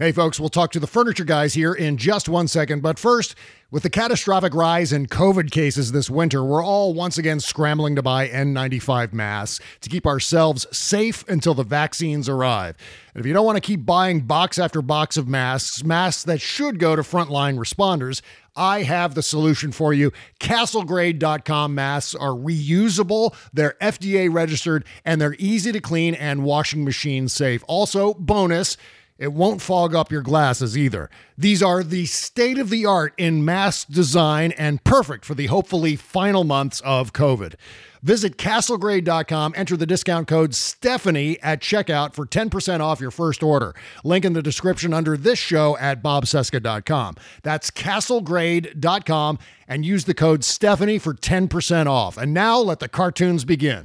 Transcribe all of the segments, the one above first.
Hey, folks, we'll talk to the furniture guys here in just one second. But first, with the catastrophic rise in COVID cases this winter, we're all once again scrambling to buy N95 masks to keep ourselves safe until the vaccines arrive. And if you don't want to keep buying box after box of masks, masks that should go to frontline responders, I have the solution for you. CastleGrade.com masks are reusable, they're FDA registered, and they're easy to clean and washing machine safe. Also, bonus, it won't fog up your glasses either. These are the state of the art in mask design and perfect for the hopefully final months of COVID. Visit castlegrade.com, enter the discount code Stephanie at checkout for 10% off your first order. Link in the description under this show at bobcesca.com. That's castlegrade.com and use the code Stephanie for 10% off. And now let the cartoons begin.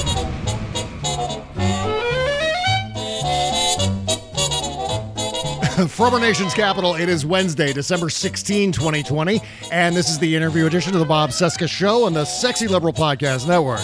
From our nation's capital, it is Wednesday, December 16, 2020, and this is the interview edition of the Bob Cesca Show on the Sexy Liberal Podcast Network.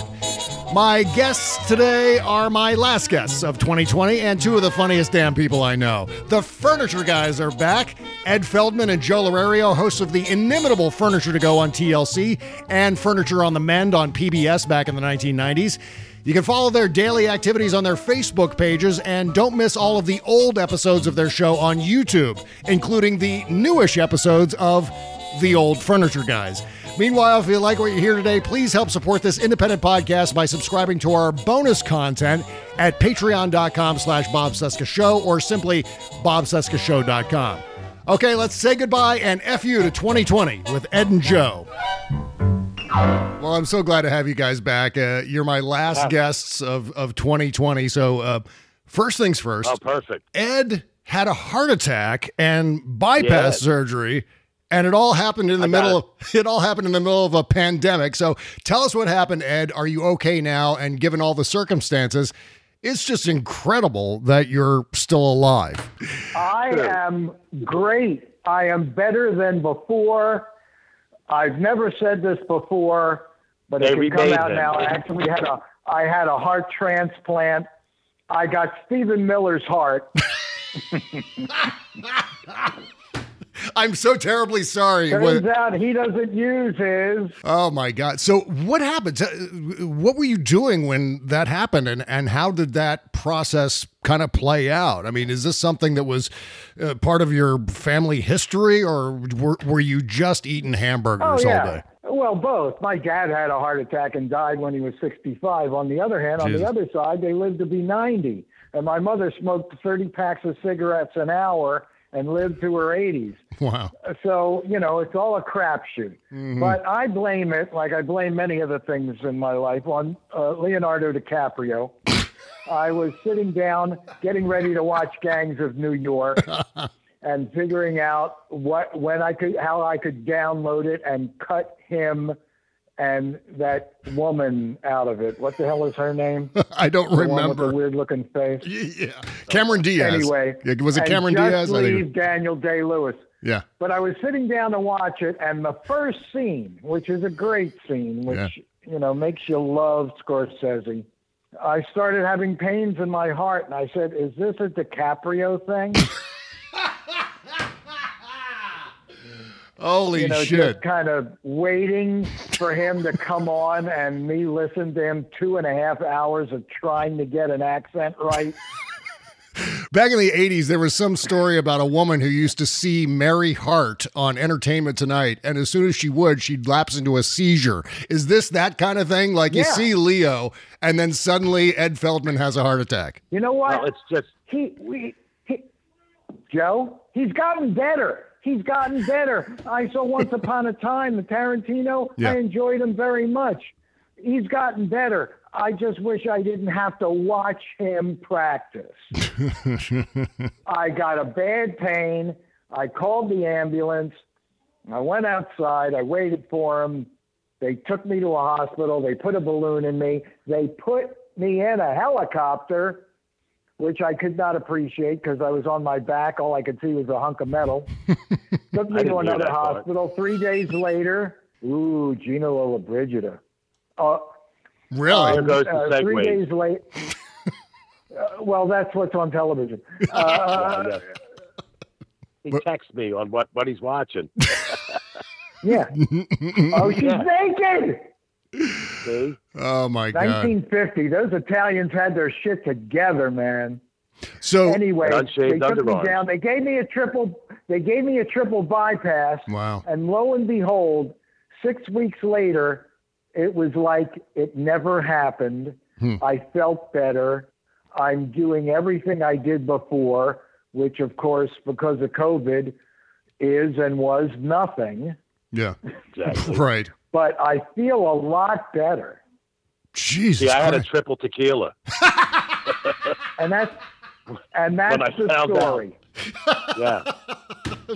My guests today are my last guests of 2020 and two of the funniest damn people I know. The Furniture Guys are back. Ed Feldman and Joe L'Erario, hosts of the inimitable Furniture to Go on TLC and Furniture on the Mend on PBS back in the 1990s. You can follow their daily activities on their Facebook pages and don't miss all of the old episodes of their show on YouTube, including the newish episodes of The Old Furniture Guys. Meanwhile, if you like what you hear today, please help support this independent podcast by subscribing to our bonus content at patreon.com slash Show or simply bobcescashow.com. Okay, let's say goodbye and F you to 2020 with Ed and Joe. Well, I'm so glad to have you guys back. Uh, you're my last guests of, of 2020. So, uh, first things first. Oh, perfect. Ed had a heart attack and bypass Yes. surgery, and it all happened in the I got middle of it all happened in the middle of a pandemic. So, tell us what happened, Ed. Are you okay now? And given all the circumstances, it's just incredible that you're still alive. I am great. I am better than before. I've never said this before, but it Every can come out then. now. I actually had a I had a heart transplant. I got Stephen Miller's heart. I'm so terribly sorry. Turns What- out he doesn't use his. Oh my God. So what happened? Uh, what were you doing when that happened and, and how did that process kind of play out? I mean, is this something that was uh, part of your family history or were, were you just eating hamburgers Oh all day? Well, both. My dad had a heart attack and died when he was 65. On the other hand, on the other side, they lived to be 90. And my mother smoked 30 packs of cigarettes an hour and lived to her 80s. Wow. So, you know, it's all a crapshoot. But I blame it, like I blame many other things in my life, on uh, Leonardo DiCaprio. I was sitting down, getting ready to watch Gangs of New York, and figuring out what, when I could, how I could download it and cut him and that woman out of it. What the hell is her name? I don't The with the weird looking face. Yeah. Cameron Diaz. Anyway, Yeah, Was it Cameron Diaz? I think- Leave Daniel Day Lewis. Yeah. But I was sitting down to watch it, and the first scene, which is a great scene, which you know makes you love Scorsese. I started having pains in my heart, and I said, "Is this a DiCaprio thing?" Holy you know, shit. just kind of waiting for him to come on, and me listen to him two and a half hours of trying to get an accent right. Back in the 80s, there was some story about a woman who used to see Mary Hart on Entertainment Tonight, and as soon as she would, she'd lapse into a seizure. Is this that kind of thing? Like you see Leo, and then suddenly Ed Feldman has a heart attack. You know what? Well, it's just he, we, he, Joe, he's gotten better. He's gotten better. I saw Once Upon a Time, the Tarantino. Yeah. I enjoyed him very much. He's gotten better. I just wish I didn't have to watch him practice. I got a bad pain. I called the ambulance. I went outside. I waited for him. They took me to a hospital. They put a balloon in me. They put me in a helicopter, which I could not appreciate because I was on my back. All I could see was a hunk of metal. took me to hear another that part. hospital. Three days later, ooh, Gina Lollobrigida. Uh, Really? There goes uh, three days late. Uh, well, that's what's on television. Uh, Yeah. he texts me on what, what he's watching. yeah. Oh, she's Yeah. naked. See? oh my God. 1950. Those Italians had their shit together, man. So, Anyway, they took me down. They gave me a triple. They gave me a triple bypass. wow. And lo and behold, six weeks later, it was like it never happened. Hmm. I felt better. I'm doing everything I did before, which, of course, because of COVID, is and was nothing. Yeah. Exactly. Right. But I feel a lot better. Jesus See, I had a triple tequila. And that's and that's When the found out. Story. Yeah.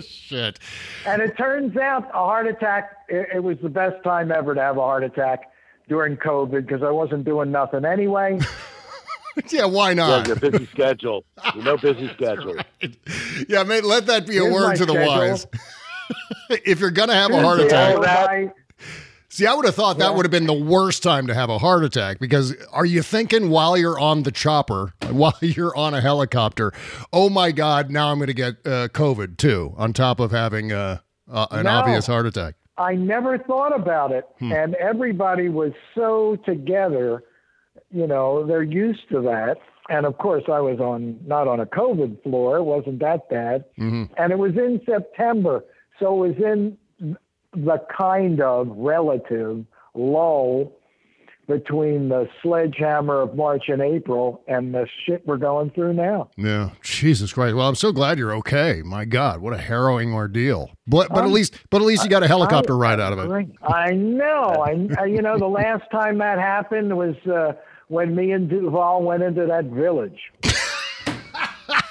Shit. And it turns out a heart attack, it, it was the best time ever to have a heart attack during COVID because I wasn't doing nothing anyway. Yeah, why Yeah, not? your busy schedule. You know, busy schedule. Yeah, mate, let that be a word my to the wise. if you're going to have a heart attack, I go by- See, I would have thought that Yeah. would have been the worst time to have a heart attack because are you thinking while you're on the chopper, while you're on a helicopter, oh my God, now I'm going to get uh, COVID too, on top of having uh, uh, an No. obvious heart attack? I never thought about it. Hmm. And everybody was so together, you know, they're used to that. And of course, I was on not on a COVID floor, it wasn't that bad. Mm-hmm. And it was in September. So it was in the kind of relative lull between the sledgehammer of March and April and the shit we're going through now. Yeah, Jesus Christ. Well, I'm so glad you're okay. My God, what a harrowing ordeal. But but at Um, least but at least you got a helicopter I- ride out of it. I know. I, I you know the last time that happened was uh, when me and Duvall went into that village.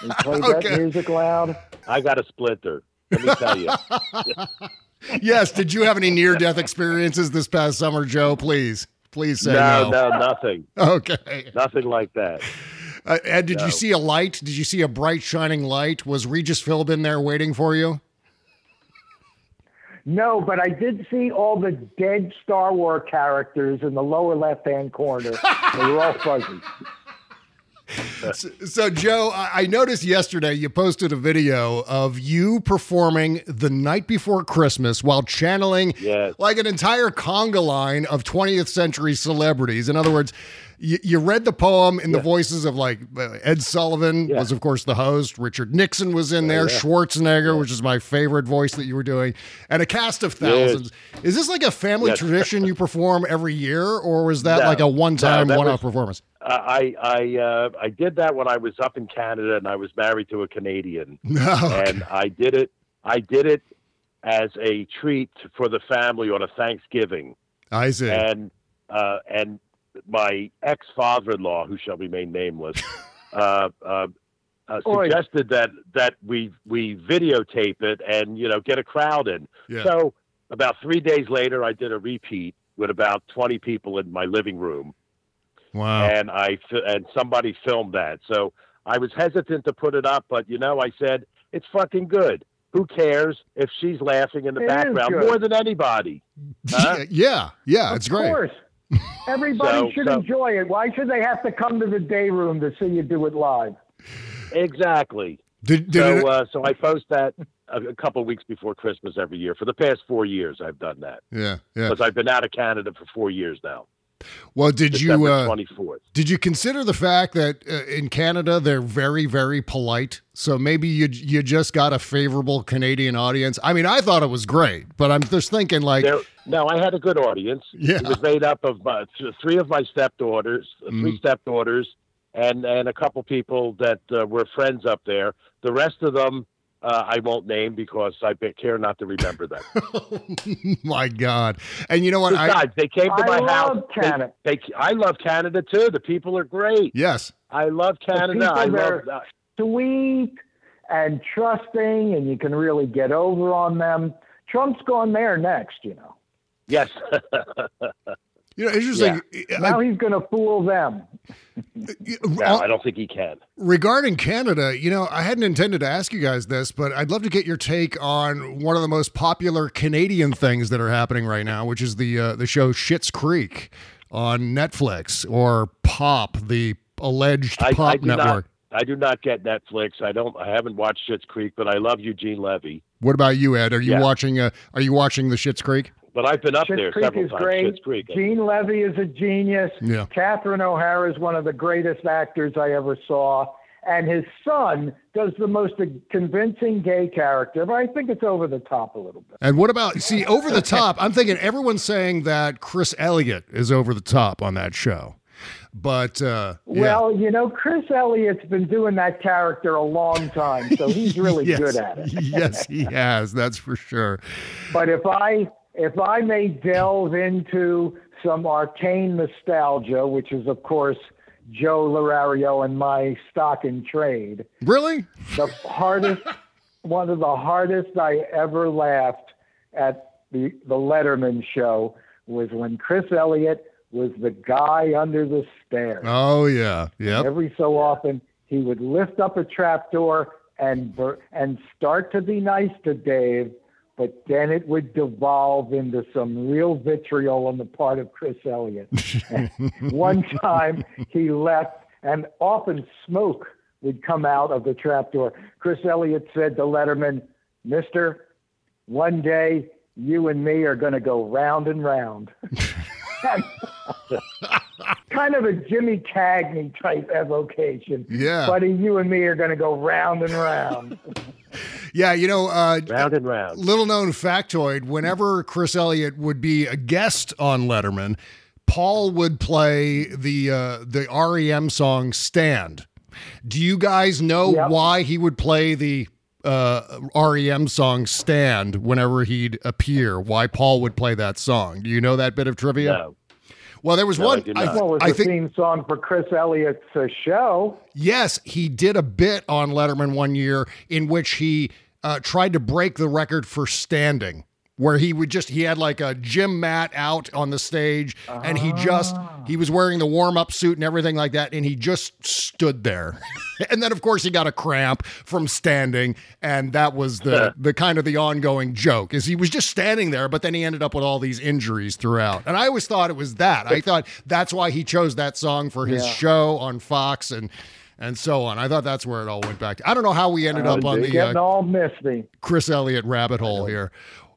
We played Okay. that music loud. I got a splinter. Let me tell you. Yes. Did you have any near death experiences this past summer, Joe? Please, please say no, no. no, nothing. Okay. Nothing like that. Uh, Ed, did No. you see a light? Did you see a bright shining light? Was Regis Philbin there waiting for you? No, but I did see all the dead Star Wars characters in the lower left hand corner. they were all fuzzy. So, Joe, I noticed yesterday you posted a video of you performing the night before Christmas while channeling Yes. like an entire conga line of 20th century celebrities. In other words, you, you read the poem in the voices of like uh, Ed Sullivan Yeah. was, of course, the host. Richard Nixon was in there. yeah. Schwarzenegger, which is my favorite voice that you were doing, and a cast of thousands. Is this like a family tradition you perform every year, or was that No. like a one-time, No, one-off was- performance? I I uh, I did that when I was up in Canada and I was married to a Canadian, No. and I did it. I did it as a treat for the family on a Thanksgiving, I see. and uh, and my ex father-in-law, who shall remain nameless, uh, uh, uh, suggested that that we we videotape it and you know get a crowd in. Yeah. So about three days later, I did a repeat with about twenty people in my living room Wow. and I and somebody filmed that. So I was hesitant to put it up, but you know, I said it's fucking good. who cares if she's laughing in the It is background more than anybody? Huh? yeah, yeah, it's great. of great. course. Everybody So- should so- enjoy it. Why should they have to come to the day room to see you do it live? Exactly. Did, did so, it, uh, so I post that a, a couple weeks before Christmas every year. For the past four years, I've done that yeah, yeah. because I've been out of Canada for four years now. Well, did December you uh, did you consider the fact that uh, in Canada they're very very polite? So maybe you you just got a favorable Canadian audience. I mean, I thought it was great, but I'm just thinking like, There, no, I had a good audience. Yeah. It was made up of uh, three of my stepdaughters, uh, three Mm. stepdaughters, and and a couple people that uh, were friends up there. The rest of them uh, I won't name because I care not to remember them. my God! And you know what? I they came to I my love house. They- Canada. They, I love Canada too. The people are great. yes, I love The Canada. I people love. there- Uh, Sweet and trusting, and you can really get over on them. Trump's gone there next, you know. yes. you know, interesting. Now I- he's going to fool them. no, I don't think he can. regarding Canada, you know, I hadn't intended to ask you guys this, but I'd love to get your take on one of the most popular Canadian things that are happening right now, which is the uh, the show Schitt's Creek on Netflix or Pop, the alleged I, I Pop do network. not. I do not get Netflix. I don't. I haven't watched Schitt's Creek, but I love Eugene Levy. What about you, Ed? Are you Yeah. watching? Uh, are you watching the Schitt's Creek? But I've been up Schitt's there Creek several is times. great. Schitt's Creek. Gene Levy is a genius. Yeah. Catherine O'Hara is one of the greatest actors I ever saw. And his son does the most convincing gay character, but I think it's over the top a little bit. And what about see over the top? I'm thinking everyone's saying that Chris Elliott is over the top on that show, but uh, yeah. Well, you know, Chris Elliott's been doing that character a long time, so he's really yes, good at it. yes, he has. That's for sure. But if I if I may delve into some arcane nostalgia, which is of course Joe L'Erario and my stock in trade, Really? the hardest one of the hardest I ever laughed at the the Letterman show was when Chris Elliott was the guy under the stairs. Oh yeah. Yeah. Every so often, he would lift up a trapdoor and bur- and start to be nice to Dave, but then it would devolve into some real vitriol on the part of Chris Elliott. One time, he left, and often smoke would come out of the trapdoor. Chris Elliott said to Letterman, "Mister, one day you and me are going to go round and round." kind of a Jimmy Cagney type evocation. Yeah. Buddy, you and me are going to go round and round. Yeah, you know, uh, Round and round. little known factoid whenever Chris Elliott would be a guest on Letterman, Paul would play the uh, the REM song Stand. Do you guys know Yep. why he would play the uh, REM song Stand whenever he'd appear? Why Paul would play that song? Do you know that bit of trivia? No. Well, there was No, one. do I, not. What was I the think theme song for Chris Elliott's uh, show? Yes, he did a bit on Letterman one year in which he uh, tried to break the record for standing, where he would just he had like a gym mat out on the stage, and he just he was wearing the warm up suit and everything like that, and he just stood there, and then of course he got a cramp from standing, and that was the the kind of the ongoing joke is he was just standing there, but then he ended up with all these injuries throughout, and I always thought it was that I thought that's why he chose that song for his Yeah. show on Fox and and so on. I thought that's where it all went back to. I don't know how we ended up on the Getting uh, all misty. Chris Elliott rabbit hole here.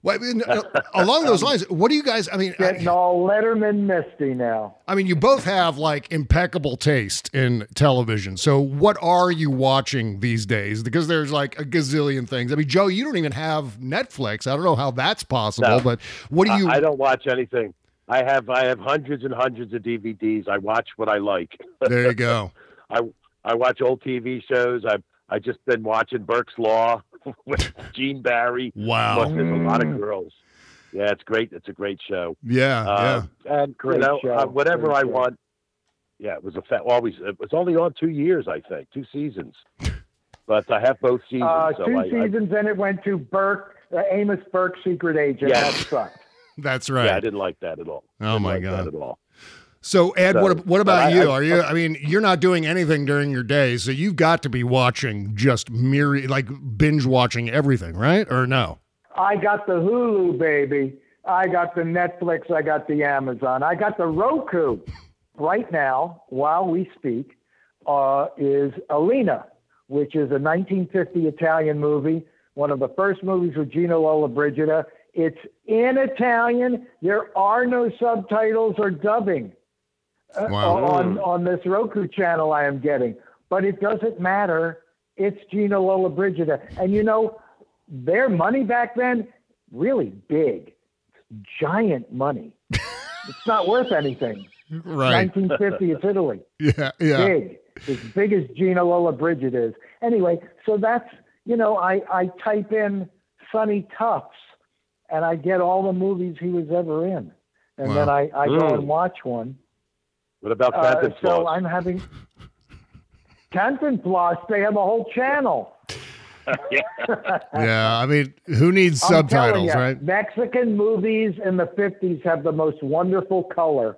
Well, I mean, uh, along those lines, what do you guys? I mean, Getting I, all Letterman misty now. I mean, you both have like impeccable taste in television. So, what are you watching these days? Because there's like a gazillion things. I mean, Joe, you don't even have Netflix. I don't know how that's possible, No. but what do you? I, I don't watch anything. I have I have hundreds and hundreds of DVDs. I watch what I like. there you go. I I watch old TV shows. I've I just been watching Burke's Law with Gene Barry. Wow. Plus, there's a lot of girls. Yeah, it's great. It's a great show. Yeah, Uh, And Great you know, show. uh, whatever Great I show. want. Yeah, it was a fa- always. It was only on two years, I think, two seasons. But I have both seasons. Uh, so two I, I- seasons, and it went to Burke, uh, Amos Burke, Secret Agent. Yeah. That sucked. that's right. yeah, I didn't like that at all. Oh, Didn't my like God. that at all. So Ed, So, what what about I- you? I- Are you? I mean, you're not doing anything during your day, so you've got to be watching just myriad, like binge watching everything, right? Or no? I got the Hulu, baby. I got the Netflix. I got the Amazon. I got the Roku. Right now, while we speak, uh, is Alina, which is a 1950 Italian movie, one of the first movies with Gina Lollobrigida. It's in Italian. There are no subtitles or dubbing Uh, wow. on on this Roku channel I am getting, but it doesn't matter. It's Gina Lollobrigida, and you know their money back then really big, giant money. it's not worth anything. Right. 1950, it's Italy. Yeah. Yeah. Big, as big as Gina Lollobrigida is. Anyway, so that's you know I I type in Sonny Tufts, and I get all the movies he was ever in, and then I I go and hmm. watch one. What about Uh, Canton so I'm having Canton They have a whole channel. Yeah. I mean, who needs I'm subtitles, ya, right? Mexican movies in the 50s have the most wonderful color,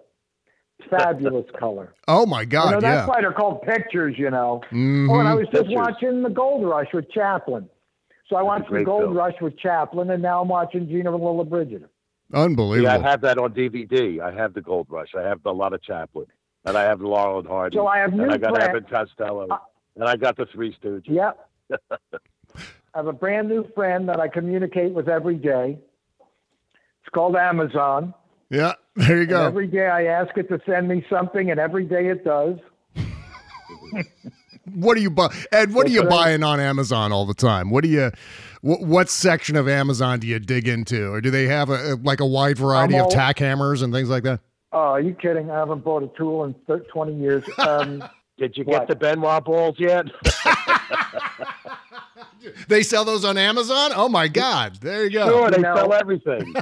fabulous color. Oh my You God. know, that's yeah. why they're called pictures, you know. Mhm. Oh, and I was just Pictures. watching The Gold Rush with Chaplin. So I watched The Gold film. Rush with Chaplin, and now I'm watching Gina Lollobrigida. Unbelievable. Yeah, I have that on DVD. I have the Gold Rush. I have a lot of Chaplin, and I have Laurel and Hardy. So I have and I got friends- Abbott Costello, Uh, and I got the Three Stooges. Yep. I have a brand new friend that I communicate with every day. It's called Amazon. Yeah. There you And go. every day I ask it to send me something, and every day it does. What are you buy? Ed, what are you That's right. buying on Amazon all the time? What do you? What, what section of Amazon do you dig into, or do they have a, like a wide variety I'm of tack hammers and things like that? Oh, are you kidding? I haven't bought a tool in thir- 20 years. Um, Did you What? get the Ben Wa balls yet? They sell those on Amazon. Oh my God! There you go. sure, they No. sell everything.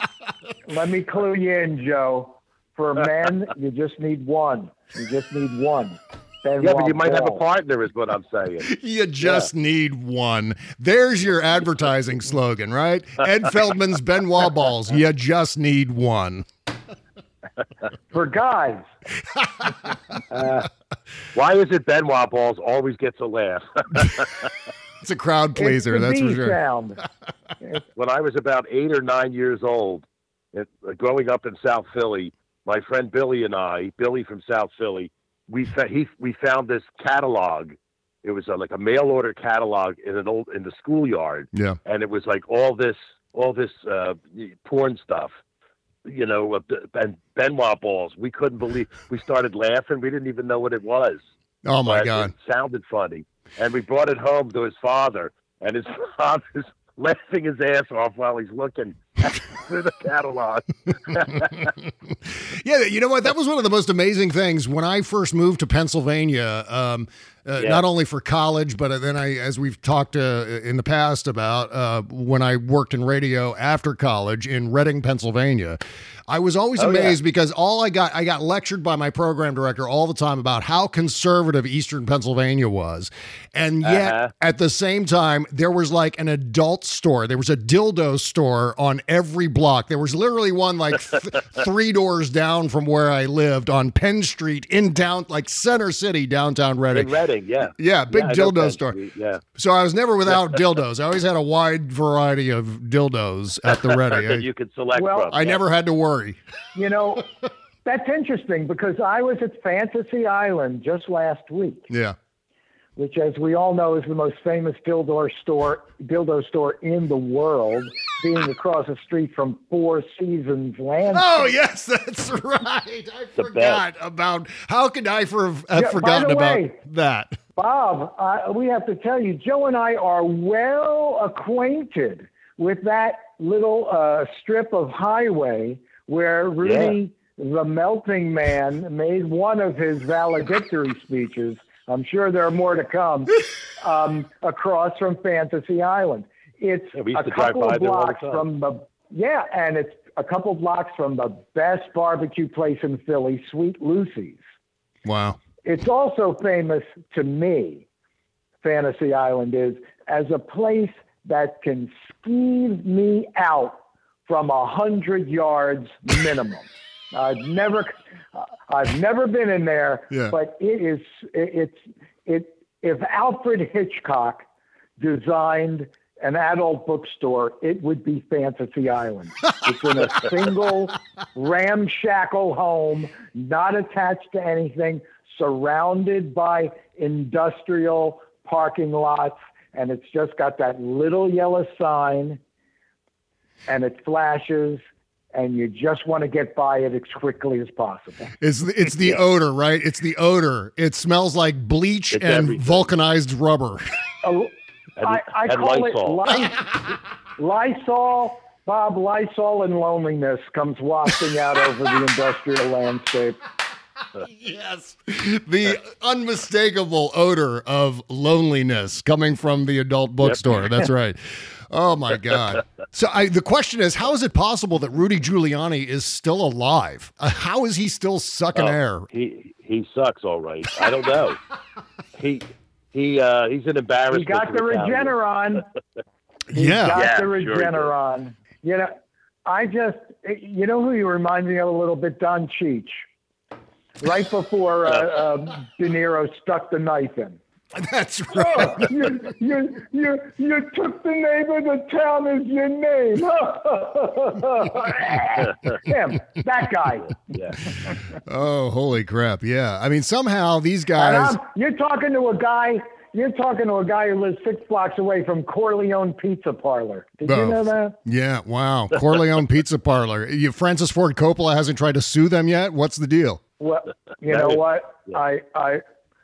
let me clue you in, Joe. For men, you just need one. You just need one. Yeah, but you might have a partner, is what I'm saying. You just need one. There's your advertising slogan, right? Ed Feldman's Ben Wa balls. You just need one. For guys, Why is it Ben Wa balls always gets a laugh? It's a crowd pleaser, that's for sure. sound. when I was about eight or nine years old, it, uh, growing up in South Philly, my friend Billy and I, Billy from South Philly, we fa- he, we found this catalog. It was uh like a mail order catalog in an old in the schoolyard, Yeah. and it was like all this all this uh, porn stuff. You know, and Ben Wa balls. We couldn't believe. We started laughing. We didn't even know what it was. Oh my but God. It sounded funny. And we brought it home to his father, and his father's laughing his ass off while he's looking through the catalog. Yeah, you know what? That was one of the most amazing things when I first moved to Pennsylvania. Um, uh, Yeah. Not only for college, but then I, as we've talked uh, in the past about uh, when I worked in radio after college in Reading, Pennsylvania. I was always Oh, yeah. amazed because all I got, I got lectured by my program director all the time about how conservative Eastern Pennsylvania was, and yet Uh-huh. at the same time there was like an adult store. There was a dildo store on every block. There was literally one like th- three doors down from where I lived on Penn Street in down like Center City, downtown Reading. in Reading, yeah. Yeah, big I know dildo store. Street, Yeah. So I was never without dildos. I always had a wide variety of dildos at the ready. that I, you could select Well, from. I yeah. never had to worry. You know, that's interesting because I was at Fantasy Island just last week, Yeah. which, as we all know, is the most famous dildo store dildo store in the world, being across the street from Four Seasons Land. Oh yes, that's right. I The forgot about. How could I for, have Yeah, forgotten about way- that? Bob, uh, we have to tell you, Joe and I are well acquainted with that little uh, strip of highway where Rudy, the melting man, made one of his valedictory speeches. I'm sure there are more to come um, across from Fantasy Island. It's Yeah, a to drive couple by of the blocks from the yeah, and it's a couple blocks from the best barbecue place in Philly, Sweet Lucy's. Wow. It's also famous to me, Fantasy Island is, as a place that can skeeve me out from a hundred yards minimum. I've never, I've never been in there, Yeah. but it is, it, it's, it. If Alfred Hitchcock designed an adult bookstore, it would be Fantasy Island. It's in a single ramshackle home, not attached to anything, surrounded by industrial parking lots, and it's just got that little yellow sign, and it flashes, and you just want to get by it as quickly as possible. It's the, it's the odor, right? It's the odor. It smells like bleach It's and everything. vulcanized rubber. Oh, And- I, I and call Lysol. it Lys- Lysol. Bob, Lysol and loneliness comes wafting out over the industrial landscape. yes. The unmistakable odor of loneliness coming from the adult bookstore. That's right. Oh my God. So I, the question is, how is it possible that Rudy Giuliani is still alive? Uh, how is he still sucking Oh, air? He he sucks, all right. I don't know. he he uh, he's an embarrassment. He got the. Regeneron. He Yeah. got Yeah, the sure. Regeneron. You know, I just, you know who you remind me of a little bit? Don Cheech. Right before uh, uh, De Niro stuck the knife in. That's right. Oh, you, you, you, you took the name of the town as your name. Him, that guy. Yeah. Oh, holy crap. Yeah. I mean, somehow these guys. You're talking to a guy. You're talking to a guy who lives six blocks away from Corleone Pizza Parlor. Did you Oh. know that? Yeah, wow. Corleone Pizza Parlor. You, Francis Ford Coppola hasn't tried to sue them yet? What's the deal? Well, you know what? I, I,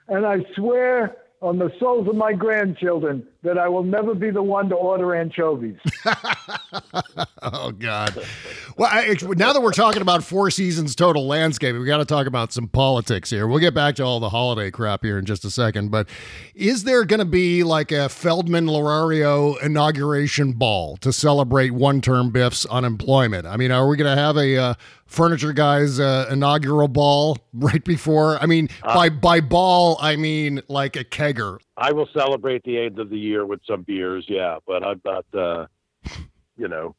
and I swear on the souls of my grandchildren that I will never be the one to order anchovies. Oh God! Well, I, now that we're talking about Four Seasons total landscape, we got to talk about some politics here. We'll get back to all the holiday crap here in just a second. But is there going to be like a Feldman L'Erario inauguration ball to celebrate one-term Biff's unemployment? I mean, are we going to have a uh, furniture guy's uh, inaugural ball right before? I mean, by by ball, I mean like a kegger. I will celebrate the end of the year with some beers, yeah, but I'm not, uh, you know,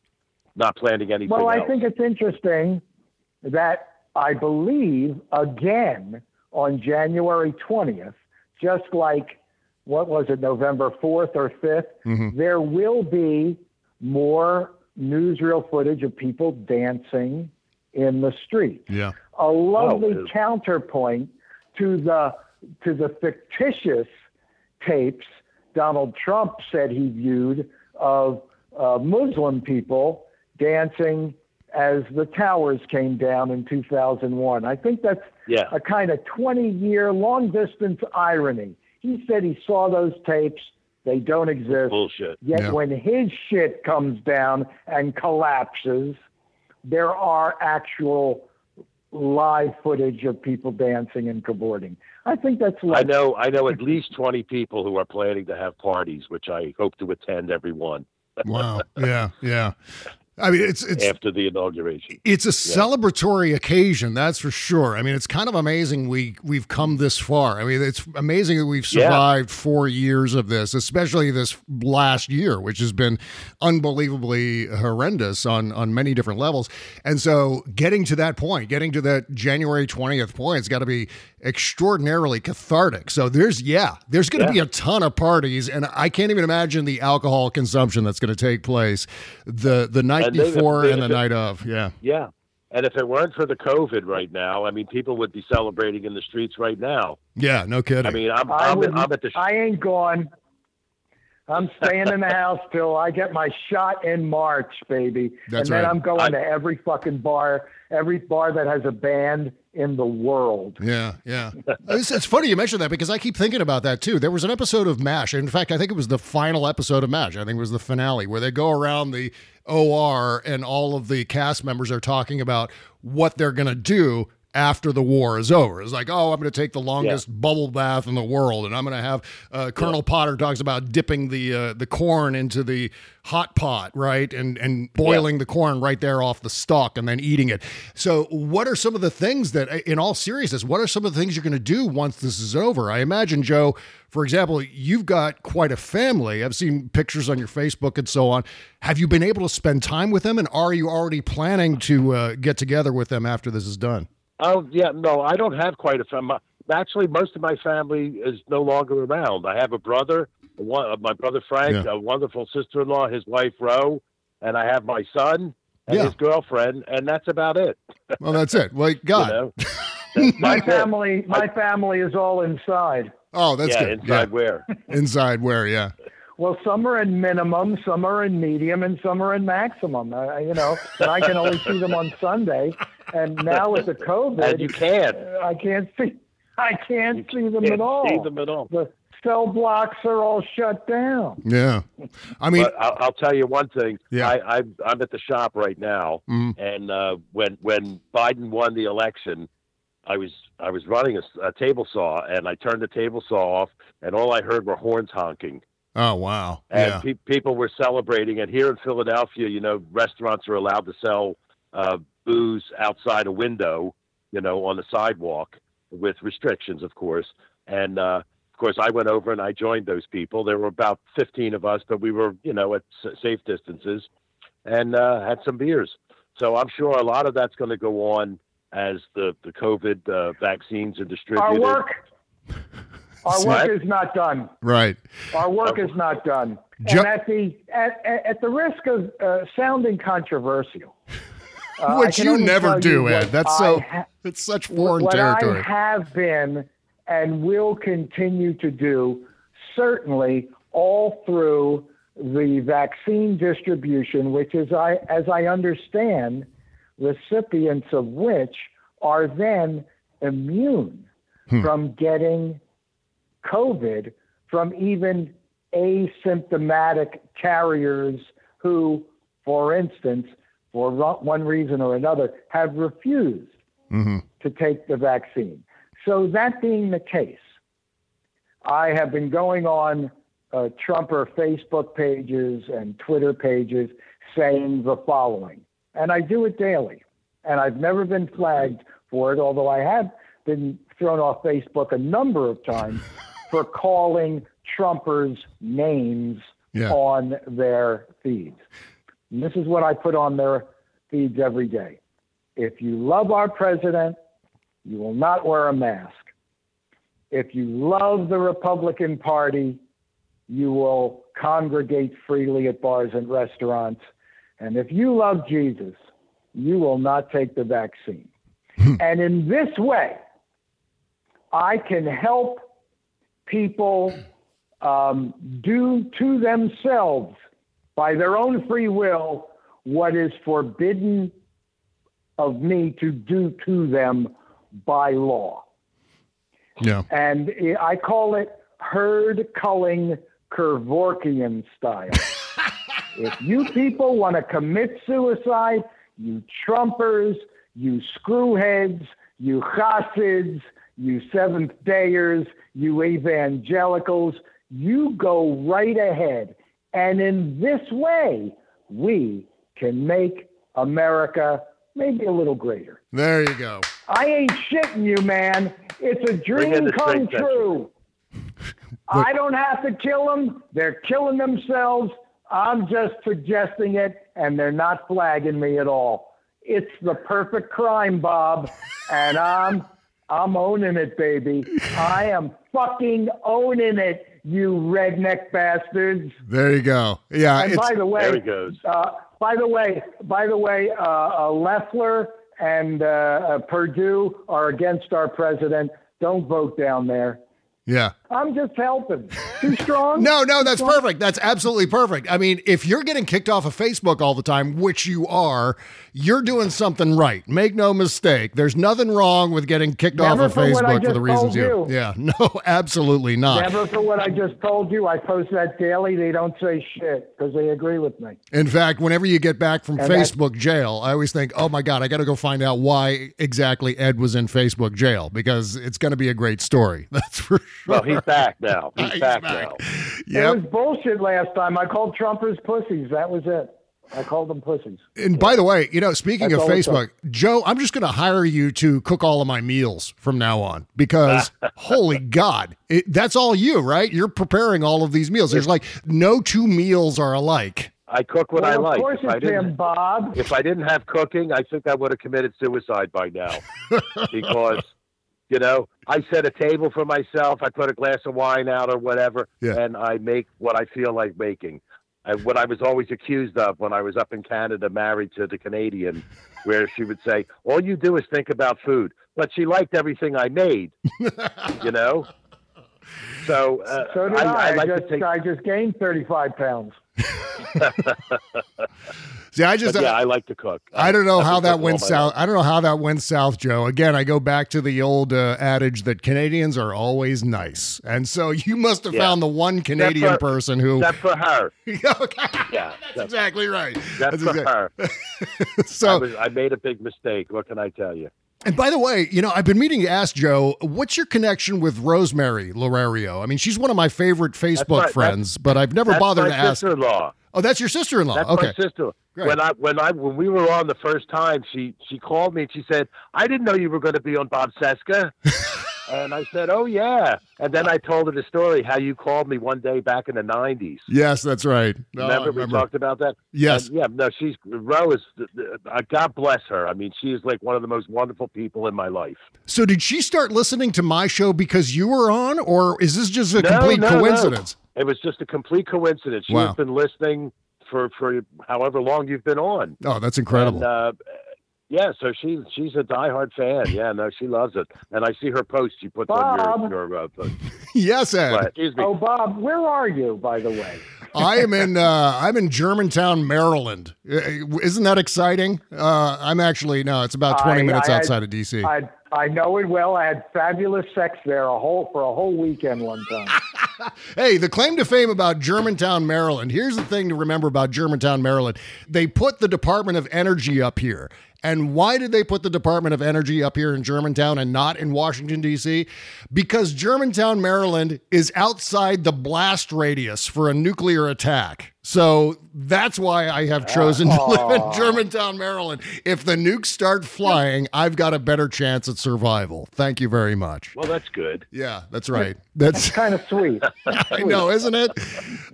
not planning anything Well, I else. think it's interesting that I believe again on January 20th, just like what was it, November 4th or 5th, there will be more newsreel footage of people dancing in the street. Yeah. A lovely Oh, counterpoint to the to the fictitious tapes Donald Trump said he viewed of uh, Muslim people dancing as the towers came down in 2001. I think that's Yeah. a kind of 20 year long distance irony. He said he saw those tapes. They don't exist. Bullshit. Yet Yeah. when his shit comes down and collapses, there are actual live footage of people dancing and cavorting. I think that's I know, I know at least 20 people who are planning to have parties, which I hope to attend every one Wow. Yeah. Yeah. I mean, it's it's after the inauguration. It's a celebratory occasion, that's for sure. I mean, it's kind of amazing we we've come this far. I mean, it's amazing that we've Yeah. survived four years of this, especially this last year, which has been unbelievably horrendous on on many different levels. And so, getting to that point, getting to that January twentieth point, it's got to be extraordinarily cathartic. So there's yeah, there's going to be a ton of parties, and I can't even imagine the alcohol consumption that's going to take place the the night And they- before they- and the night of. Yeah. Yeah. And if it weren't for the COVID right now, I mean, people would be celebrating in the streets right now. Yeah, no kidding. I mean, I'm, I, I'm, would, I'm at the. I ain't gone. I'm staying in the house till I get my shot in March, baby. That's and then right. I'm going I- to every fucking bar, every bar that has a band in the world. yeah, yeah. it's, it's funny you mentioned that because I keep thinking about that too. There was an episode of MASH. In fact, I think it was the final episode of MASH. I think it was the finale where they go around the OR and all of the cast members are talking about what they're going to do after the war is over. It's like, oh, I'm going to take the longest bubble bath in the world, and I'm going to have uh, Colonel Potter talks about dipping the uh, the corn into the hot pot, right, and and boiling the corn right there off the stalk, and then eating it. So, what are some of the things that, in all seriousness, what are some of the things you're going to do once this is over? I imagine, Joe, for example, you've got quite a family. I've seen pictures on your Facebook and so on. Have you been able to spend time with them, and are you already planning to uh, get together with them after this is done? Oh yeah, no, I don't have quite a family. Actually, most of my family is no longer around. I have a brother, one, uh, my brother Frank, Yeah. a wonderful sister-in-law, his wife Ro, and I have my son and Yeah. his girlfriend, and that's about it. Well, that's it. Well, God. You know? My family, my family is all inside. Oh, that's yeah, good. inside where? Inside where? Yeah. Well, some are in minimum, some are in medium, and some are in maximum. Uh, you know, and I can only see them on Sunday. And now with the COVID, And you can. I can't see. I can't You see them can't at all. see them at all. The cell blocks are all shut down. Yeah. I mean, I'll, I'll tell you one thing. Yeah. I, I, I'm at the shop right now, Mm. and uh, when when Biden won the election, I was I was running a table saw, and I turned the table saw off, and all I heard were horns honking, oh, wow. and Yeah. pe- people were celebrating. And here in Philadelphia, you know, restaurants are allowed to sell uh, booze outside a window, you know, on the sidewalk with restrictions, of course. And uh, of course, I went over and I joined those people. There were about 15 of us, but we were, you know, at s- safe distances and uh, had some beers. So I'm sure a lot of that's going to go on as the, the COVID uh, vaccines are distributed. Our work, our work is not done. Right. Our work is not done. Jo- and at the at, at the risk of uh, sounding controversial, uh, Which you never do, you Ed. That's so, ha- it's such foreign what territory. I have been and will continue to do, certainly all through the vaccine distribution, which is I as I understand, recipients of which are then immune from getting COVID from even asymptomatic carriers who, for instance, for one reason or another, have refused to take the vaccine. So, that being the case, I have been going on uh, Trumper Facebook pages and Twitter pages saying the following, and I do it daily. And I've never been flagged for it, although I have been thrown off Facebook a number of times for calling Trumpers names Yeah. on their feeds. And this is what I put on their feeds every day. If you love our president, you will not wear a mask. If you love the Republican Party, you will congregate freely at bars and restaurants. And if you love Jesus, you will not take the vaccine. Hmm. and in this way, I can help people um, do to themselves by their own free will what is forbidden of me to do to them by law. yeah. And I call it herd culling Kevorkian style. if you people want to commit suicide, you Trumpers, you screwheads, you Hasids, you Seventh Dayers, you evangelicals, you go right ahead. And in this way, we can make America maybe a little greater. There you go. I ain't shitting you, man. It's a dream come straight section. true. I don't have to kill them. They're killing themselves. I'm just suggesting it, and they're not flagging me at all. It's the perfect crime, Bob, and I'm I'm owning it, baby. I am fucking owning it, you redneck bastards. There you go. Yeah. And It's, by the way, There he goes. uh, by the way, by the way, uh, uh, Loeffler and uh, uh, Perdue are against our president. Don't vote down there. Yeah. I'm just helping. Too strong? No, no, that's strong? perfect. That's absolutely perfect. I mean, if you're getting kicked off of Facebook all the time, which you are, you're doing something right. Make no mistake. There's nothing wrong with getting kicked Never off of Facebook for the reasons you. Yeah, no, absolutely not. Never for what I just told you. I post that daily. They don't say shit because they agree with me. In fact, whenever you get back from And Facebook jail, I always think, oh my God, I got to go find out why exactly Ed was in Facebook jail because it's going to be a great story. That's for sure. Well, he's back now. He's, He's back, back. now. Yep. It was bullshit last time. I called Trumpers pussies. That was it. I called them pussies. And by the way, you know, speaking That's of Facebook, Joe, I'm just going to hire you to cook all of my meals from now on because holy God, it, that's all you, right? You're preparing all of these meals. There's like no two meals are alike. I cook what well, I of like. course If it's him, Bob. if I didn't have cooking, I think I would have committed suicide by now because, you know, I set a table for myself. I put a glass of wine out or whatever, Yeah. and I make what I feel like making. And what I was always accused of when I was up in Canada, married to the Canadian, where she would say, "All you do is think about food," but she liked everything I made, you know. So, uh, So did I. I, I, like just, to take. I just gained 35 pounds. See, I just but yeah, I like to cook. I don't know I've how that went south. I don't know how that went south, Joe. Again, I go back to the old uh, adage that Canadians are always nice, and so you must have Yeah. found the one Canadian for- person who. Except for her. okay. Yeah, That's exactly right. That's That's for exact- her. I, So, was, I made a big mistake. What can I tell you? And by the way, you know, I've been meaning to ask Joe, what's your connection with Rosemary L'Erario? I mean, she's one of my favorite Facebook my- friends, but I've never bothered to ask. sister-in-law. Oh, that's your sister-in-law. That's okay. my sister. Great. When I when I when we were on the first time, she she called me and she said, "I didn't know you were going to be on Bob Cesca." and I said, "Oh yeah." And then I told her the story how you called me one day back in the '90s. Yes, that's right. Oh, I Remember, we talked about that. Yes. And, yeah. No, she's Rose. Uh, God bless her. I mean, she is like one of the most wonderful people in my life. So, did she start listening to my show because you were on, or is this just a No, complete no, no. coincidence? It was just a complete coincidence. She Wow. been listening for for however long you've been on. Oh, that's incredible. And, uh, yeah, so she's she's a diehard fan. Yeah, no, she loves it. And I see her post she puts on Bob. your your uh, post. yes, Ed. But, excuse me. Oh, Bob, where are you, by the way? I am in. Uh, I'm in Germantown, Maryland. Uh, Isn't that exciting? Uh, I'm actually no. It's about 20 I- minutes I had- outside of DC. I I know it well. I had fabulous sex there a whole for a whole weekend one time. Hey, the claim to fame about Germantown, Maryland. Here's the thing to remember about Germantown, Maryland. They put the Department of Energy up here. And why did they put the Department of Energy up here in Germantown and not in Washington, D.C.? Because Germantown, Maryland is outside the blast radius for a nuclear attack. So that's why I have uh, chosen to live in Germantown, Maryland. If the nukes start flying, I've got a better chance at survival. Thank you very much. well, that's good. Yeah, that's right. That's kind of sweet. I know, isn't it?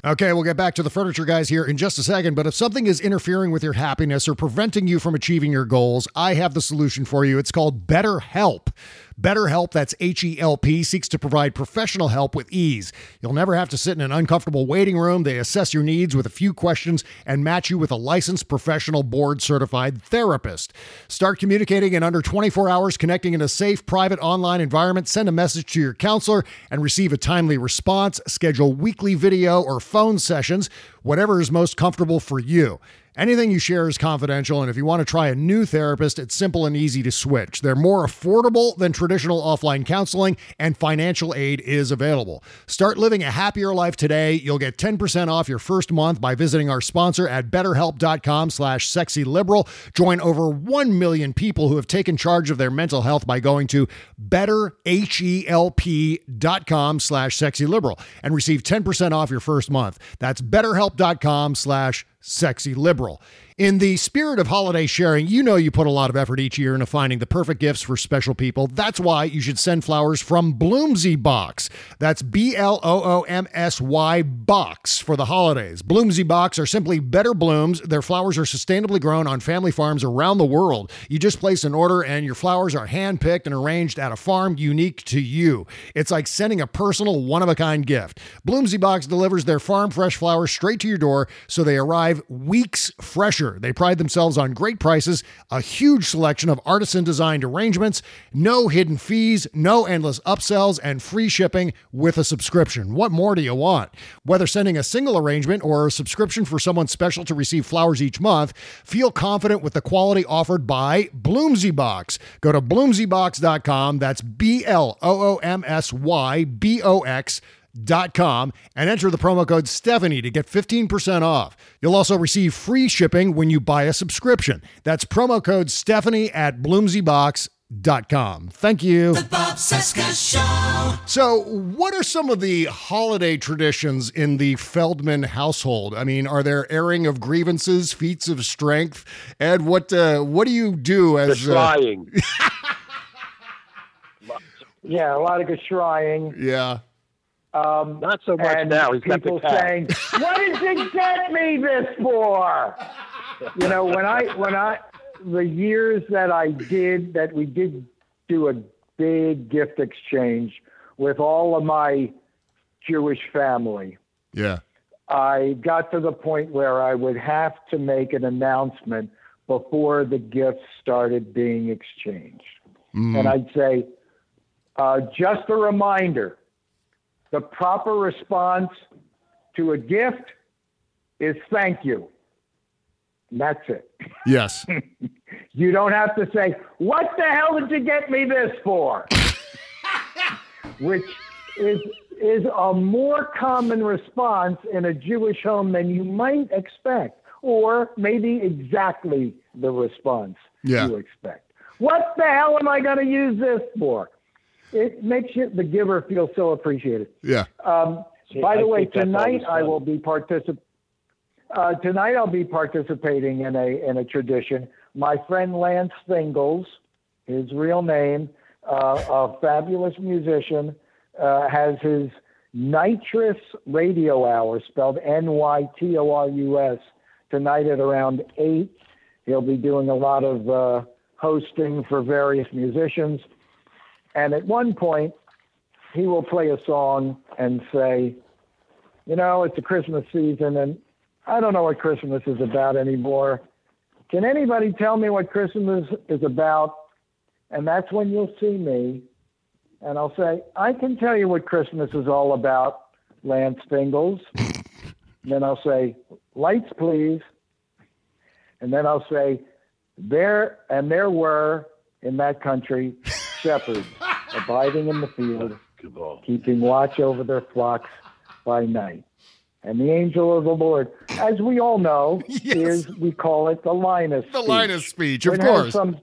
Okay, we'll get back to the furniture guys here in just a second. But if something is interfering with your happiness or preventing you from achieving your goals, I have the solution for you. It's called BetterHelp. BetterHelp, that's H E L P, seeks to provide professional help with ease. You'll never have to sit in an uncomfortable waiting room. They assess your needs with a few questions and match you with a licensed professional board certified therapist. Start communicating in under 24 hours, connecting in a safe, private online environment. Send a message to your counselor and receive a timely response. Schedule weekly video or phone sessions, whatever is most comfortable for you. Anything you share is confidential, and if you want to try a new therapist, it's simple and easy to switch. They're more affordable than traditional offline counseling, and financial aid is available. Start living a happier life today. You'll get 10% off your first month by visiting our sponsor at betterhelp.com slash sexyliberal. Join over 1 million people who have taken charge of their mental health by going to betterhelp.com slash sexyliberal and receive 10% off your first month. That's betterhelp.com slash sexy liberal. In the spirit of holiday sharing, you know you put a lot of effort each year into finding the perfect gifts for special people. That's why you should send flowers from Bloomsy Box. That's B L O O M S Y Box for the holidays. Bloomsy Box are simply better blooms. Their flowers are sustainably grown on family farms around the world. You just place an order and your flowers are hand-picked and arranged at a farm unique to you. It's like sending a personal one-of-a-kind gift. Bloomsy Box delivers their farm fresh flowers straight to your door so they arrive weeks fresher. They pride themselves on great prices, a huge selection of artisan designed arrangements, no hidden fees, no endless upsells, and free shipping with a subscription. What more do you want? Whether sending a single arrangement or a subscription for someone special to receive flowers each month, feel confident with the quality offered by Bloomsy Box. Go to bloomsybox.com. That's B L O O M S Y B O X dot com and enter the promo code Stephanie to get 15% off. You'll also receive free shipping when you buy a subscription. That's promo code Stephanie at bloomsybox.com. Thank you. The Bob Cesca Show. So, what are some of the holiday traditions in the Feldman household? I mean, are there airing of grievances, feats of strength? Ed, what uh, what do you do The as uh, trying. Yeah, a lot of good geschrying. yeah. Um, Not so much and now. He's got the people cat. saying, "What did you get me this for?" You know, when I when I the years that I did that we did do a big gift exchange with all of my Jewish family. Yeah. I got to the point where I would have to make an announcement before the gifts started being exchanged. Mm. And I'd say, uh, just a reminder the proper response to a gift is thank you. And that's it. Yes. You don't have to say, What the hell did you get me this for? Which is is a more common response in a Jewish home than you might expect, or maybe exactly the response Yeah. you expect. What the hell am I going to use this for? It makes you, the giver feel so appreciated. Yeah. Um, See, by I the way, tonight I will be particip- uh, Tonight I'll be participating in a in a tradition. My friend Lance Thingles, his real name, uh, a fabulous musician, uh, has his Nitrous Radio Hour, spelled N Y T O R U S, tonight at around eight. He'll be doing a lot of uh, hosting for various musicians, and at one point he will play a song and say, you know, it's a Christmas season and I don't know what Christmas is about anymore. Can anybody tell me what Christmas is about? And that's when you'll see me. And I'll say, I can tell you what Christmas is all about, Lance Fingles. then I'll say, lights, please. And then I'll say, there and there were in that country shepherds abiding in the field, keeping watch over their flocks by night. And the angel of the Lord, as we all know, is we call it the Linus. The speech. Linus speech, of It course. Has some,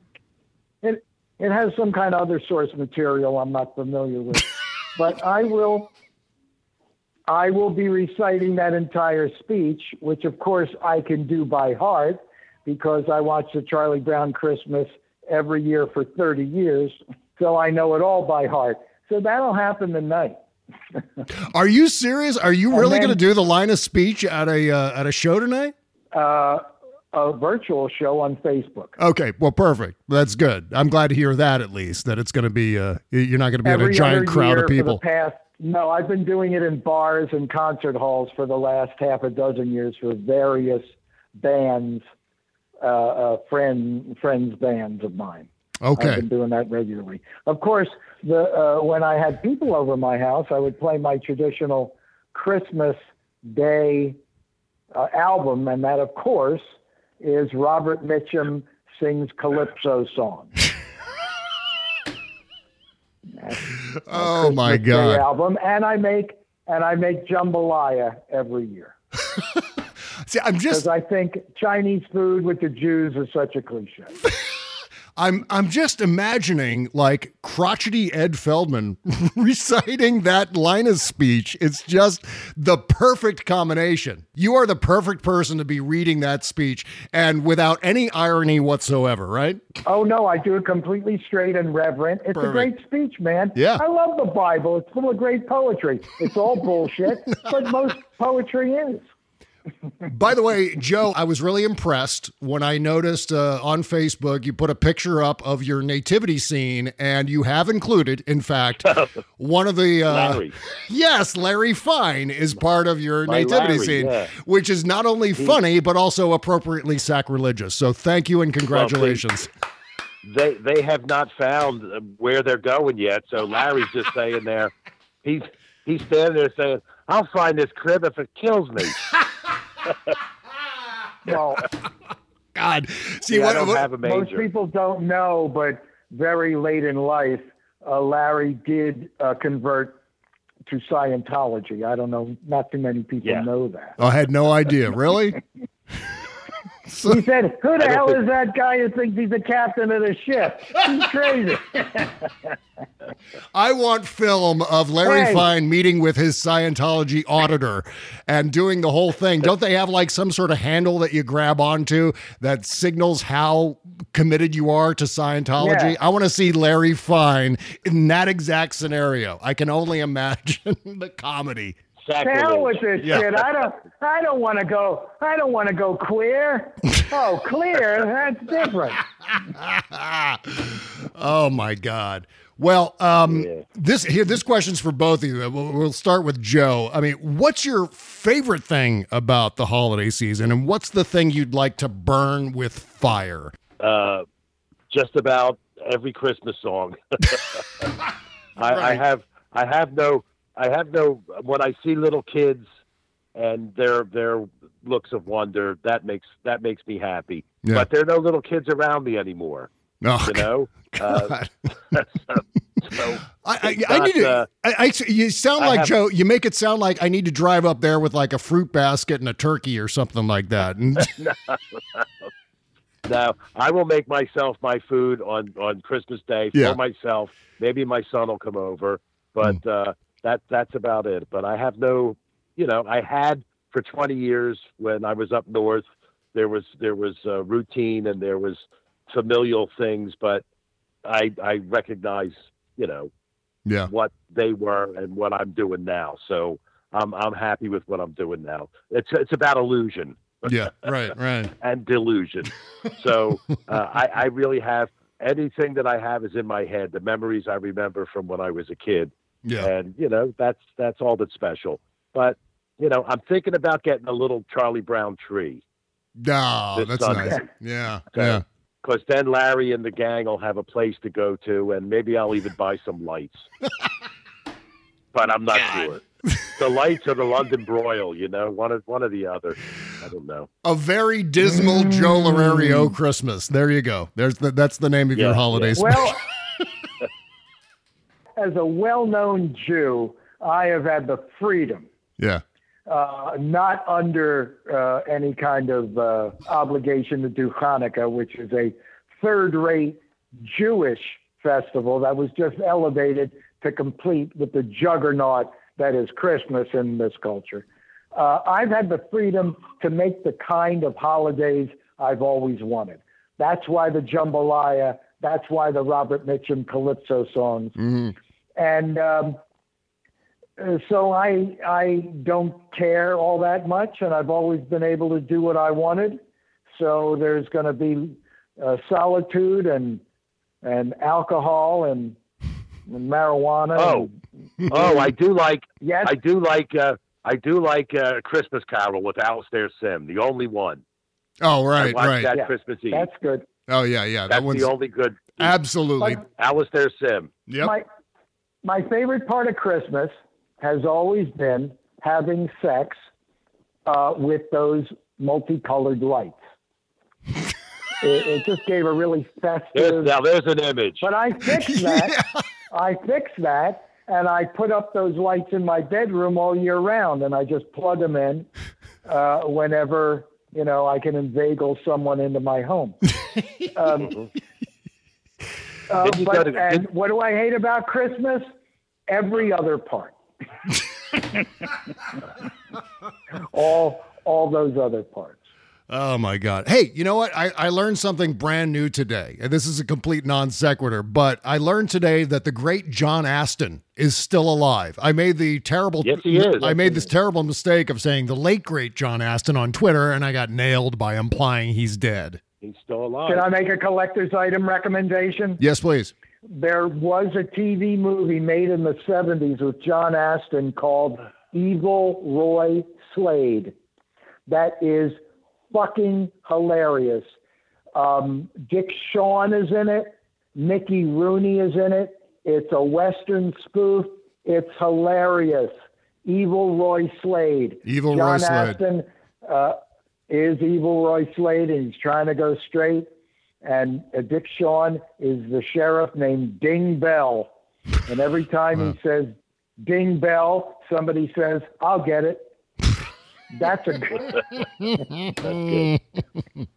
it, it has some kind of other source material I'm not familiar with, but I will. I will be reciting that entire speech, which of course I can do by heart because I watched the Charlie Brown Christmas every year for 30 years, so I know it all by heart. So that'll happen tonight. Are you serious? Are you really going to do the Linus speech at a uh, at a show tonight? Uh, a virtual show on Facebook. Okay, well, perfect. That's good. I'm glad to hear that at least. That it's going to be. Uh, you're not going to be in a giant crowd of people. Past, no, I've been doing it in bars and concert halls for the last half a dozen years for various bands, uh, uh, friend friends bands of mine. Okay. I've been doing that regularly. Of course, the uh, when I had people over my house, I would play my traditional Christmas Day uh, album, and that, of course, is Robert Mitchum sings calypso song. oh my Christmas Day God! album, and I make and I make jambalaya every year See, I'm just because I think Chinese food with the Jews is such a cliche. I'm I'm just imagining like crotchety Ed Feldman reciting that Linus speech. It's just the perfect combination. You are the perfect person to be reading that speech and without any irony whatsoever, right? Oh no, I do it completely straight and reverent. It's a great speech, man. Yeah. I love the Bible. It's full of great poetry. It's all bullshit, but most poetry is. By the way, Joe, I was really impressed when I noticed uh, on Facebook you put a picture up of your nativity scene, and you have included, in fact, one of the. Uh, Larry. Yes, Larry Fine is part of your My nativity Larry, scene, yeah. which is not only funny, but also appropriately sacrilegious. So thank you and congratulations. They they have not found uh, where they're going yet. So Larry's just saying there, he's he's standing there saying, "I'll find this crib if it kills me." Well, God, see See, I what, don't what- have a most people don't know, but very late in life, uh, Larry did uh, convert to Scientology. I don't know, not too many people Yeah. know that. I had no idea. Really? He said, "Who the hell think- is that guy who thinks he's the captain of the ship? He's crazy." I want film of Larry Hey. Fine meeting with his Scientology auditor and doing the whole thing. Don't they have like some sort of handle that you grab onto that signals how committed you are to Scientology? Yeah. I want to see Larry Fine in that exact scenario. I can only imagine the comedy. To hell with this Yeah. shit. I don't. I don't want to go. I don't want to go queer. Oh, clear. That's different. oh my God. Well, um, Yeah. this here, this question's for both of you. We'll, we'll start with Joe. I mean, what's your favorite thing about the holiday season, and what's the thing you'd like to burn with fire? uh, just about every Christmas song. I, I have I have no I have no when I see little kids and their their looks of wonder that makes that makes me happy. Yeah. But there are no little kids around me anymore. Oh, You know. uh, so, so I, I, I need to. uh, I, I, you sound like have- Joe. You make it sound like I need to drive up there with like a fruit basket and a turkey or something like that. And No, I will make myself my food on on Christmas Day for Yeah. myself. Maybe my son will come over, but Hmm. uh, that that's about it. But I have no, you know, I had for 20 years when I was up north. There was there was routine and there was familial things, but I I recognize, you know, yeah, what they were and what I'm doing now. So I'm I'm happy with what I'm doing now. It's it's about illusion yeah, right, right. and delusion. So uh, I, I really have anything that I have is in my head. The memories I remember from when I was a kid, Yeah, and you know that's that's all that's special. But you know, I'm thinking about getting a little Charlie Brown tree no, This that's Sunday. nice. Yeah, So- yeah. because then Larry and the gang will have a place to go to, and maybe I'll even buy some lights. but I'm not sure. The lights or the London broil, you know, one of one or the other. I don't know. A very dismal Joe L'Erario mm. Christmas. There you go. There's the, that's the name of your holiday yeah. special. Well, as a well-known Jew, I have had the freedom, yeah, uh, not under uh, any kind of uh, obligation to do Hanukkah, which is a third-rate Jewish festival that was just elevated to complete with the juggernaut that is Christmas in this culture. Uh, I've had the freedom to make the kind of holidays I've always wanted. That's why the jambalaya. That's why the Robert Mitchum calypso songs. And um, uh, so I I don't care all that much, and I've always been able to do what I wanted. So there's going to be uh, solitude and and alcohol and, and marijuana. Oh. and- Oh, I do like yes, I do like uh, I do like uh, Christmas Carol with Alastair Sim, the only one. Oh, I right, watched right. that Yeah, Christmas Eve. that's good. Oh, yeah, yeah. That That's one's the only good. absolutely. Alastair Sim. Yep. My my favorite part of Christmas has always been having sex uh, with those multicolored lights. it, it just gave a really There's, festive. now there's an image. But I fixed that. I fixed that, and I put up those lights in my bedroom all year round, and I just plug them in uh, whenever you know I can inveigle someone into my home. Um, uh, Did you go but, to- and did- what do I hate about Christmas? Every other part. all all those other parts. Oh my God. Hey, you know what? I, I learned something brand new today. And this is a complete non sequitur, but I learned today that the great John Astin is still alive. I made the terrible Yes, he is. I made this terrible mistake of saying the late great John Astin on Twitter, and I got nailed by implying he's dead. He's still alive. Can I make a collector's item recommendation? Yes, please. There was a TV movie made in the 70s with John Astin called Evil Roy Slade. That is fucking hilarious. Um, Dick Shawn is in it. Mickey Rooney is in it. It's a Western spoof. It's hilarious. Evil Roy Slade. Evil John Roy Slade. Astin uh, is Evil Roy Slade, and he's trying to go straight. And uh, Dick Shawn is the sheriff named Ding Bell. And every time he says Ding Bell, somebody says, I'll get it. That's a good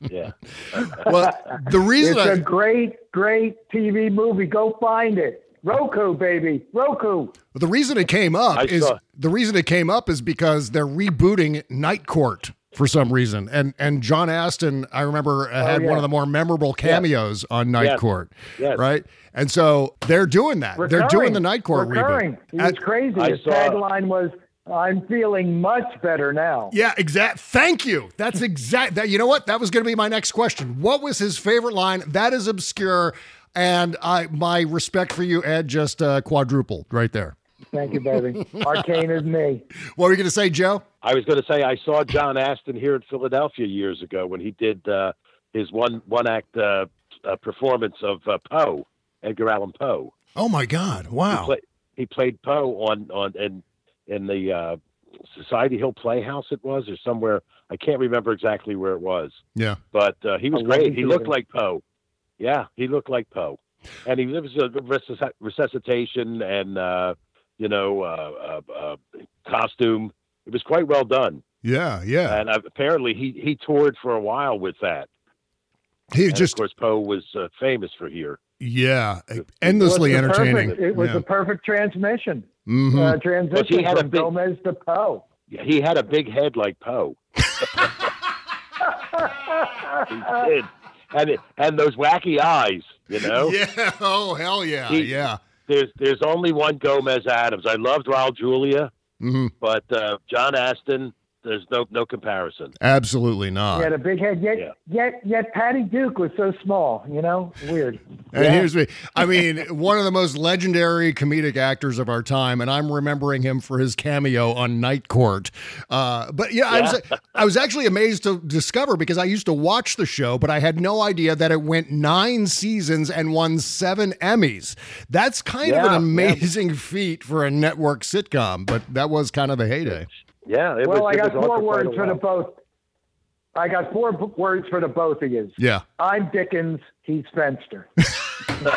yeah. Well, the reason it's I, a great, great TV movie. Go find it. Roku, baby. Roku. the reason it came up I is saw- the reason it came up is because they're rebooting Night Court for some reason, and and John Astin, I remember uh, had Oh, yeah. one of the more memorable cameos on Night Yes. Court, Yes. right? And so they're doing that. They're doing the Night Court Recurring. reboot. He was And- crazy. I His saw- tagline was, I'm feeling much better now. Yeah, exact. Thank you. That's exact. That you know what? That was going to be my next question. What was his favorite line? That is obscure, and I my respect for you, Ed, just uh, quadrupled right there. Thank you, baby. Arcane is me. What were you going to say, Joe? I was going to say I saw John Astin here in Philadelphia years ago when he did uh, his one one act uh, uh, performance of uh, Poe, Edgar Allan Poe. Oh my God! He, Wow. play, he played Poe on on in in the uh, Society Hill Playhouse. It was or somewhere I can't remember exactly where it was, Yeah. but uh, he was I great. He looked like Poe. Yeah, he looked like Poe, and he there was a resusc- resuscitation and uh, you know uh, uh, uh, costume. It was quite well done. Yeah. Yeah. and uh, apparently he he toured for a while with that. He And just of course Poe was uh, famous for here. yeah, endlessly It entertaining. perfect- it was yeah. the perfect transmission. Mhm. Uh, But he transition had a big- Gomez to Poe. He had a big head like Poe. he did, and it, and those wacky eyes. You know, Yeah. Oh hell yeah. He- yeah. There's there's only one Gomez Addams. I loved Raul Julia, hmm but uh, John Astin. There's no no comparison. Absolutely not. He had a big head, yet Yeah. yet yet Patty Duke was so small. You know, weird. And Yeah. here's me. I mean, one of the most legendary comedic actors of our time, and I'm remembering him for his cameo on Night Court. Uh, but yeah, I was I was actually amazed to discover because I used to watch the show, but I had no idea that it went nine seasons and won seven Emmys. That's kind of an Yeah, yeah. amazing feat for a network sitcom, but that was kind of the heyday. Yeah, it well, was. I it got was four for quite a words for the both. I got four b- words for the both of you. Yeah. I'm Dickens. He's Fenster.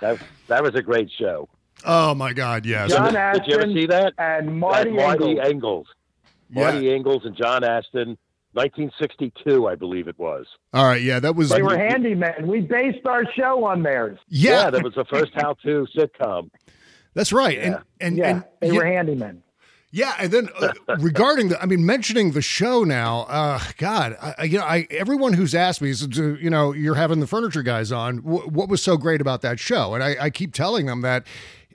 That, that was a great show. Oh my God, yes. John Did you ever see that? and Marty, That Marty Ingels. Ingels. Yeah. Marty Ingels and John Astin, 1962, I believe it was. All right, yeah, that was They were handymen. We based our show on theirs. yeah, that was the first how-to sitcom. that's right. And and Yeah, and they yeah, were handymen. Yeah, and then uh, regarding the, I mean, mentioning the show now, uh, God, I, you know, I everyone who's asked me, uh, you know, you're having the furniture guys on. wh- what was so great about that show? And I, I keep telling them that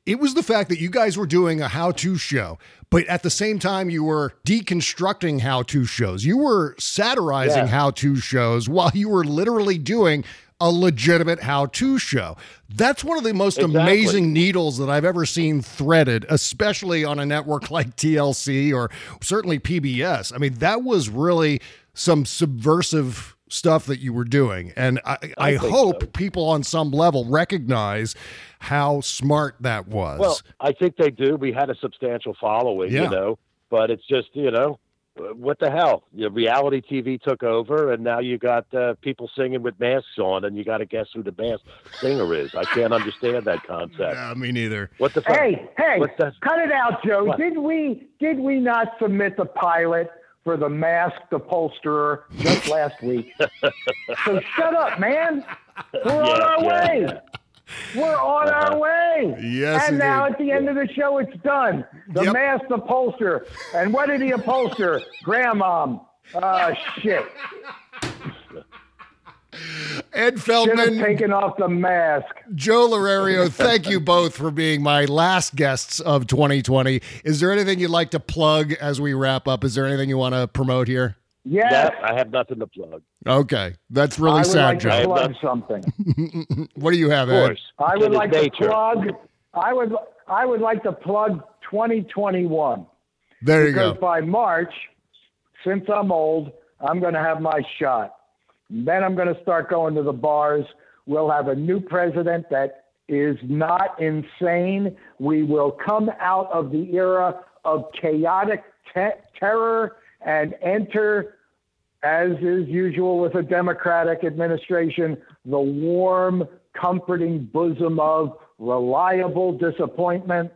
it was the fact that you guys were doing a how-to show, but at the same time, you were deconstructing how-to shows. You were satirizing Yeah. how-to shows while you were literally doing a legitimate how-to show. That's one of the most Exactly. amazing needles that I've ever seen threaded, especially on a network like TLC or certainly PBS. I mean, that was really some subversive stuff that you were doing. And I, I, think hope so. people on some level recognize how smart that was. Well, I think they do. We had a substantial following, Yeah. you know, but it's just, you know, what the hell? You know, reality TV took over, and now you got uh, people singing with masks on, and you got to guess who the masked singer is. I can't understand that concept. yeah, me neither. What the fuck? Hey, hey, What's that? cut it out, Joe. What? Did we did we not submit the pilot for the masked upholsterer just last week? so shut up, man. We're on our yeah, way. yeah. We're on Uh-huh. our way. Yes, And now indeed. at the end of the show, it's done. The Yep. masked upholster. And what did he upholster? Grandmom. Ah, shit. Ed Feldman, Taking off the mask. Joe L'Erario, thank you both for being my last guests of 2020. Is there anything you'd like to plug as we wrap up? Is there anything you want to promote here? Yes. Yeah, I have nothing to plug. Okay, that's really I would sad, like Joe. to have plug something. what do you have, Of Ed? course. I would like nature. to plug. I would. I would like to plug 2021 There you because go. by March, since I'm old, I'm going to have my shot. Then I'm going to start going to the bars. We'll have a new president that is not insane. We will come out of the era of chaotic te- terror and enter, as is usual with a Democratic administration, the warm, comforting bosom of reliable disappointment,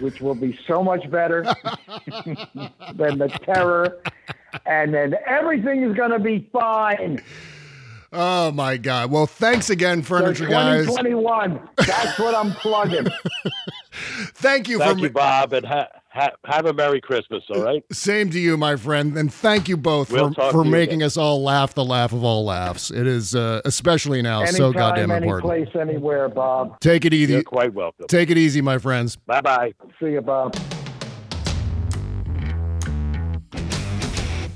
which will be so much better than the terror. And then everything is going to be fine. Oh my God! Well, thanks again, So furniture guys. 2021, that's what I'm plugging. Thank you Thank for you, Bob, and ha- ha- have a Merry Christmas, all right? same to you, my friend, and thank you both We'll for, for you making again. us all laugh the laugh of all laughs. It is uh, especially now Anytime, so goddamn any important. place, anywhere, Bob. Take it easy. You're quite welcome. Take it easy, my friends. Bye bye. See you, Bob.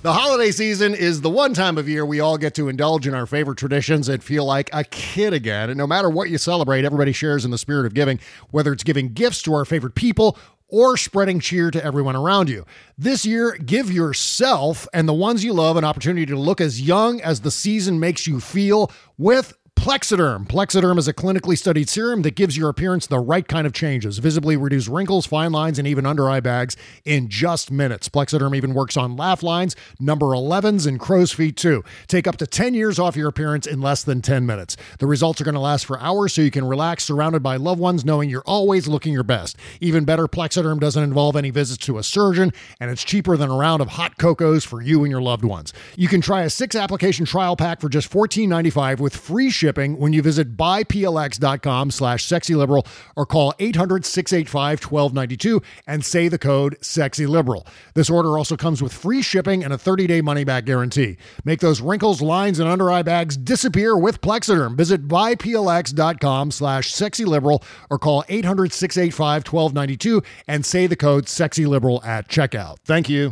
The holiday season is the one time of year we all get to indulge in our favorite traditions and feel like a kid again. And no matter what you celebrate, everybody shares in the spirit of giving, whether it's giving gifts to our favorite people or spreading cheer to everyone around you. This year, give yourself and the ones you love an opportunity to look as young as the season makes you feel with Plexiderm. Plexiderm is a clinically studied serum that gives your appearance the right kind of changes, visibly reduce wrinkles, fine lines, and even under eye bags in just minutes. Plexiderm even works on laugh lines, number 11s, and crow's feet too. Take up to 10 years off your appearance in less than 10 minutes. The results are going to last for hours so you can relax surrounded by loved ones knowing you're always looking your best. Even better, Plexiderm doesn't involve any visits to a surgeon, and it's cheaper than a round of hot cocos for you and your loved ones. You can try a six application trial pack for just $14.95 with free shipping when you visit buyplx.com slash sexyliberal or call 800-685-1292 and say the code sexyliberal. This order also comes with free shipping and a 30-day money-back guarantee. Make those wrinkles, lines, and under eye bags disappear with Plexiderm. Visit buyplx.com slash sexyliberal or call 800-685-1292 and say the code sexyliberal at checkout. Thank you.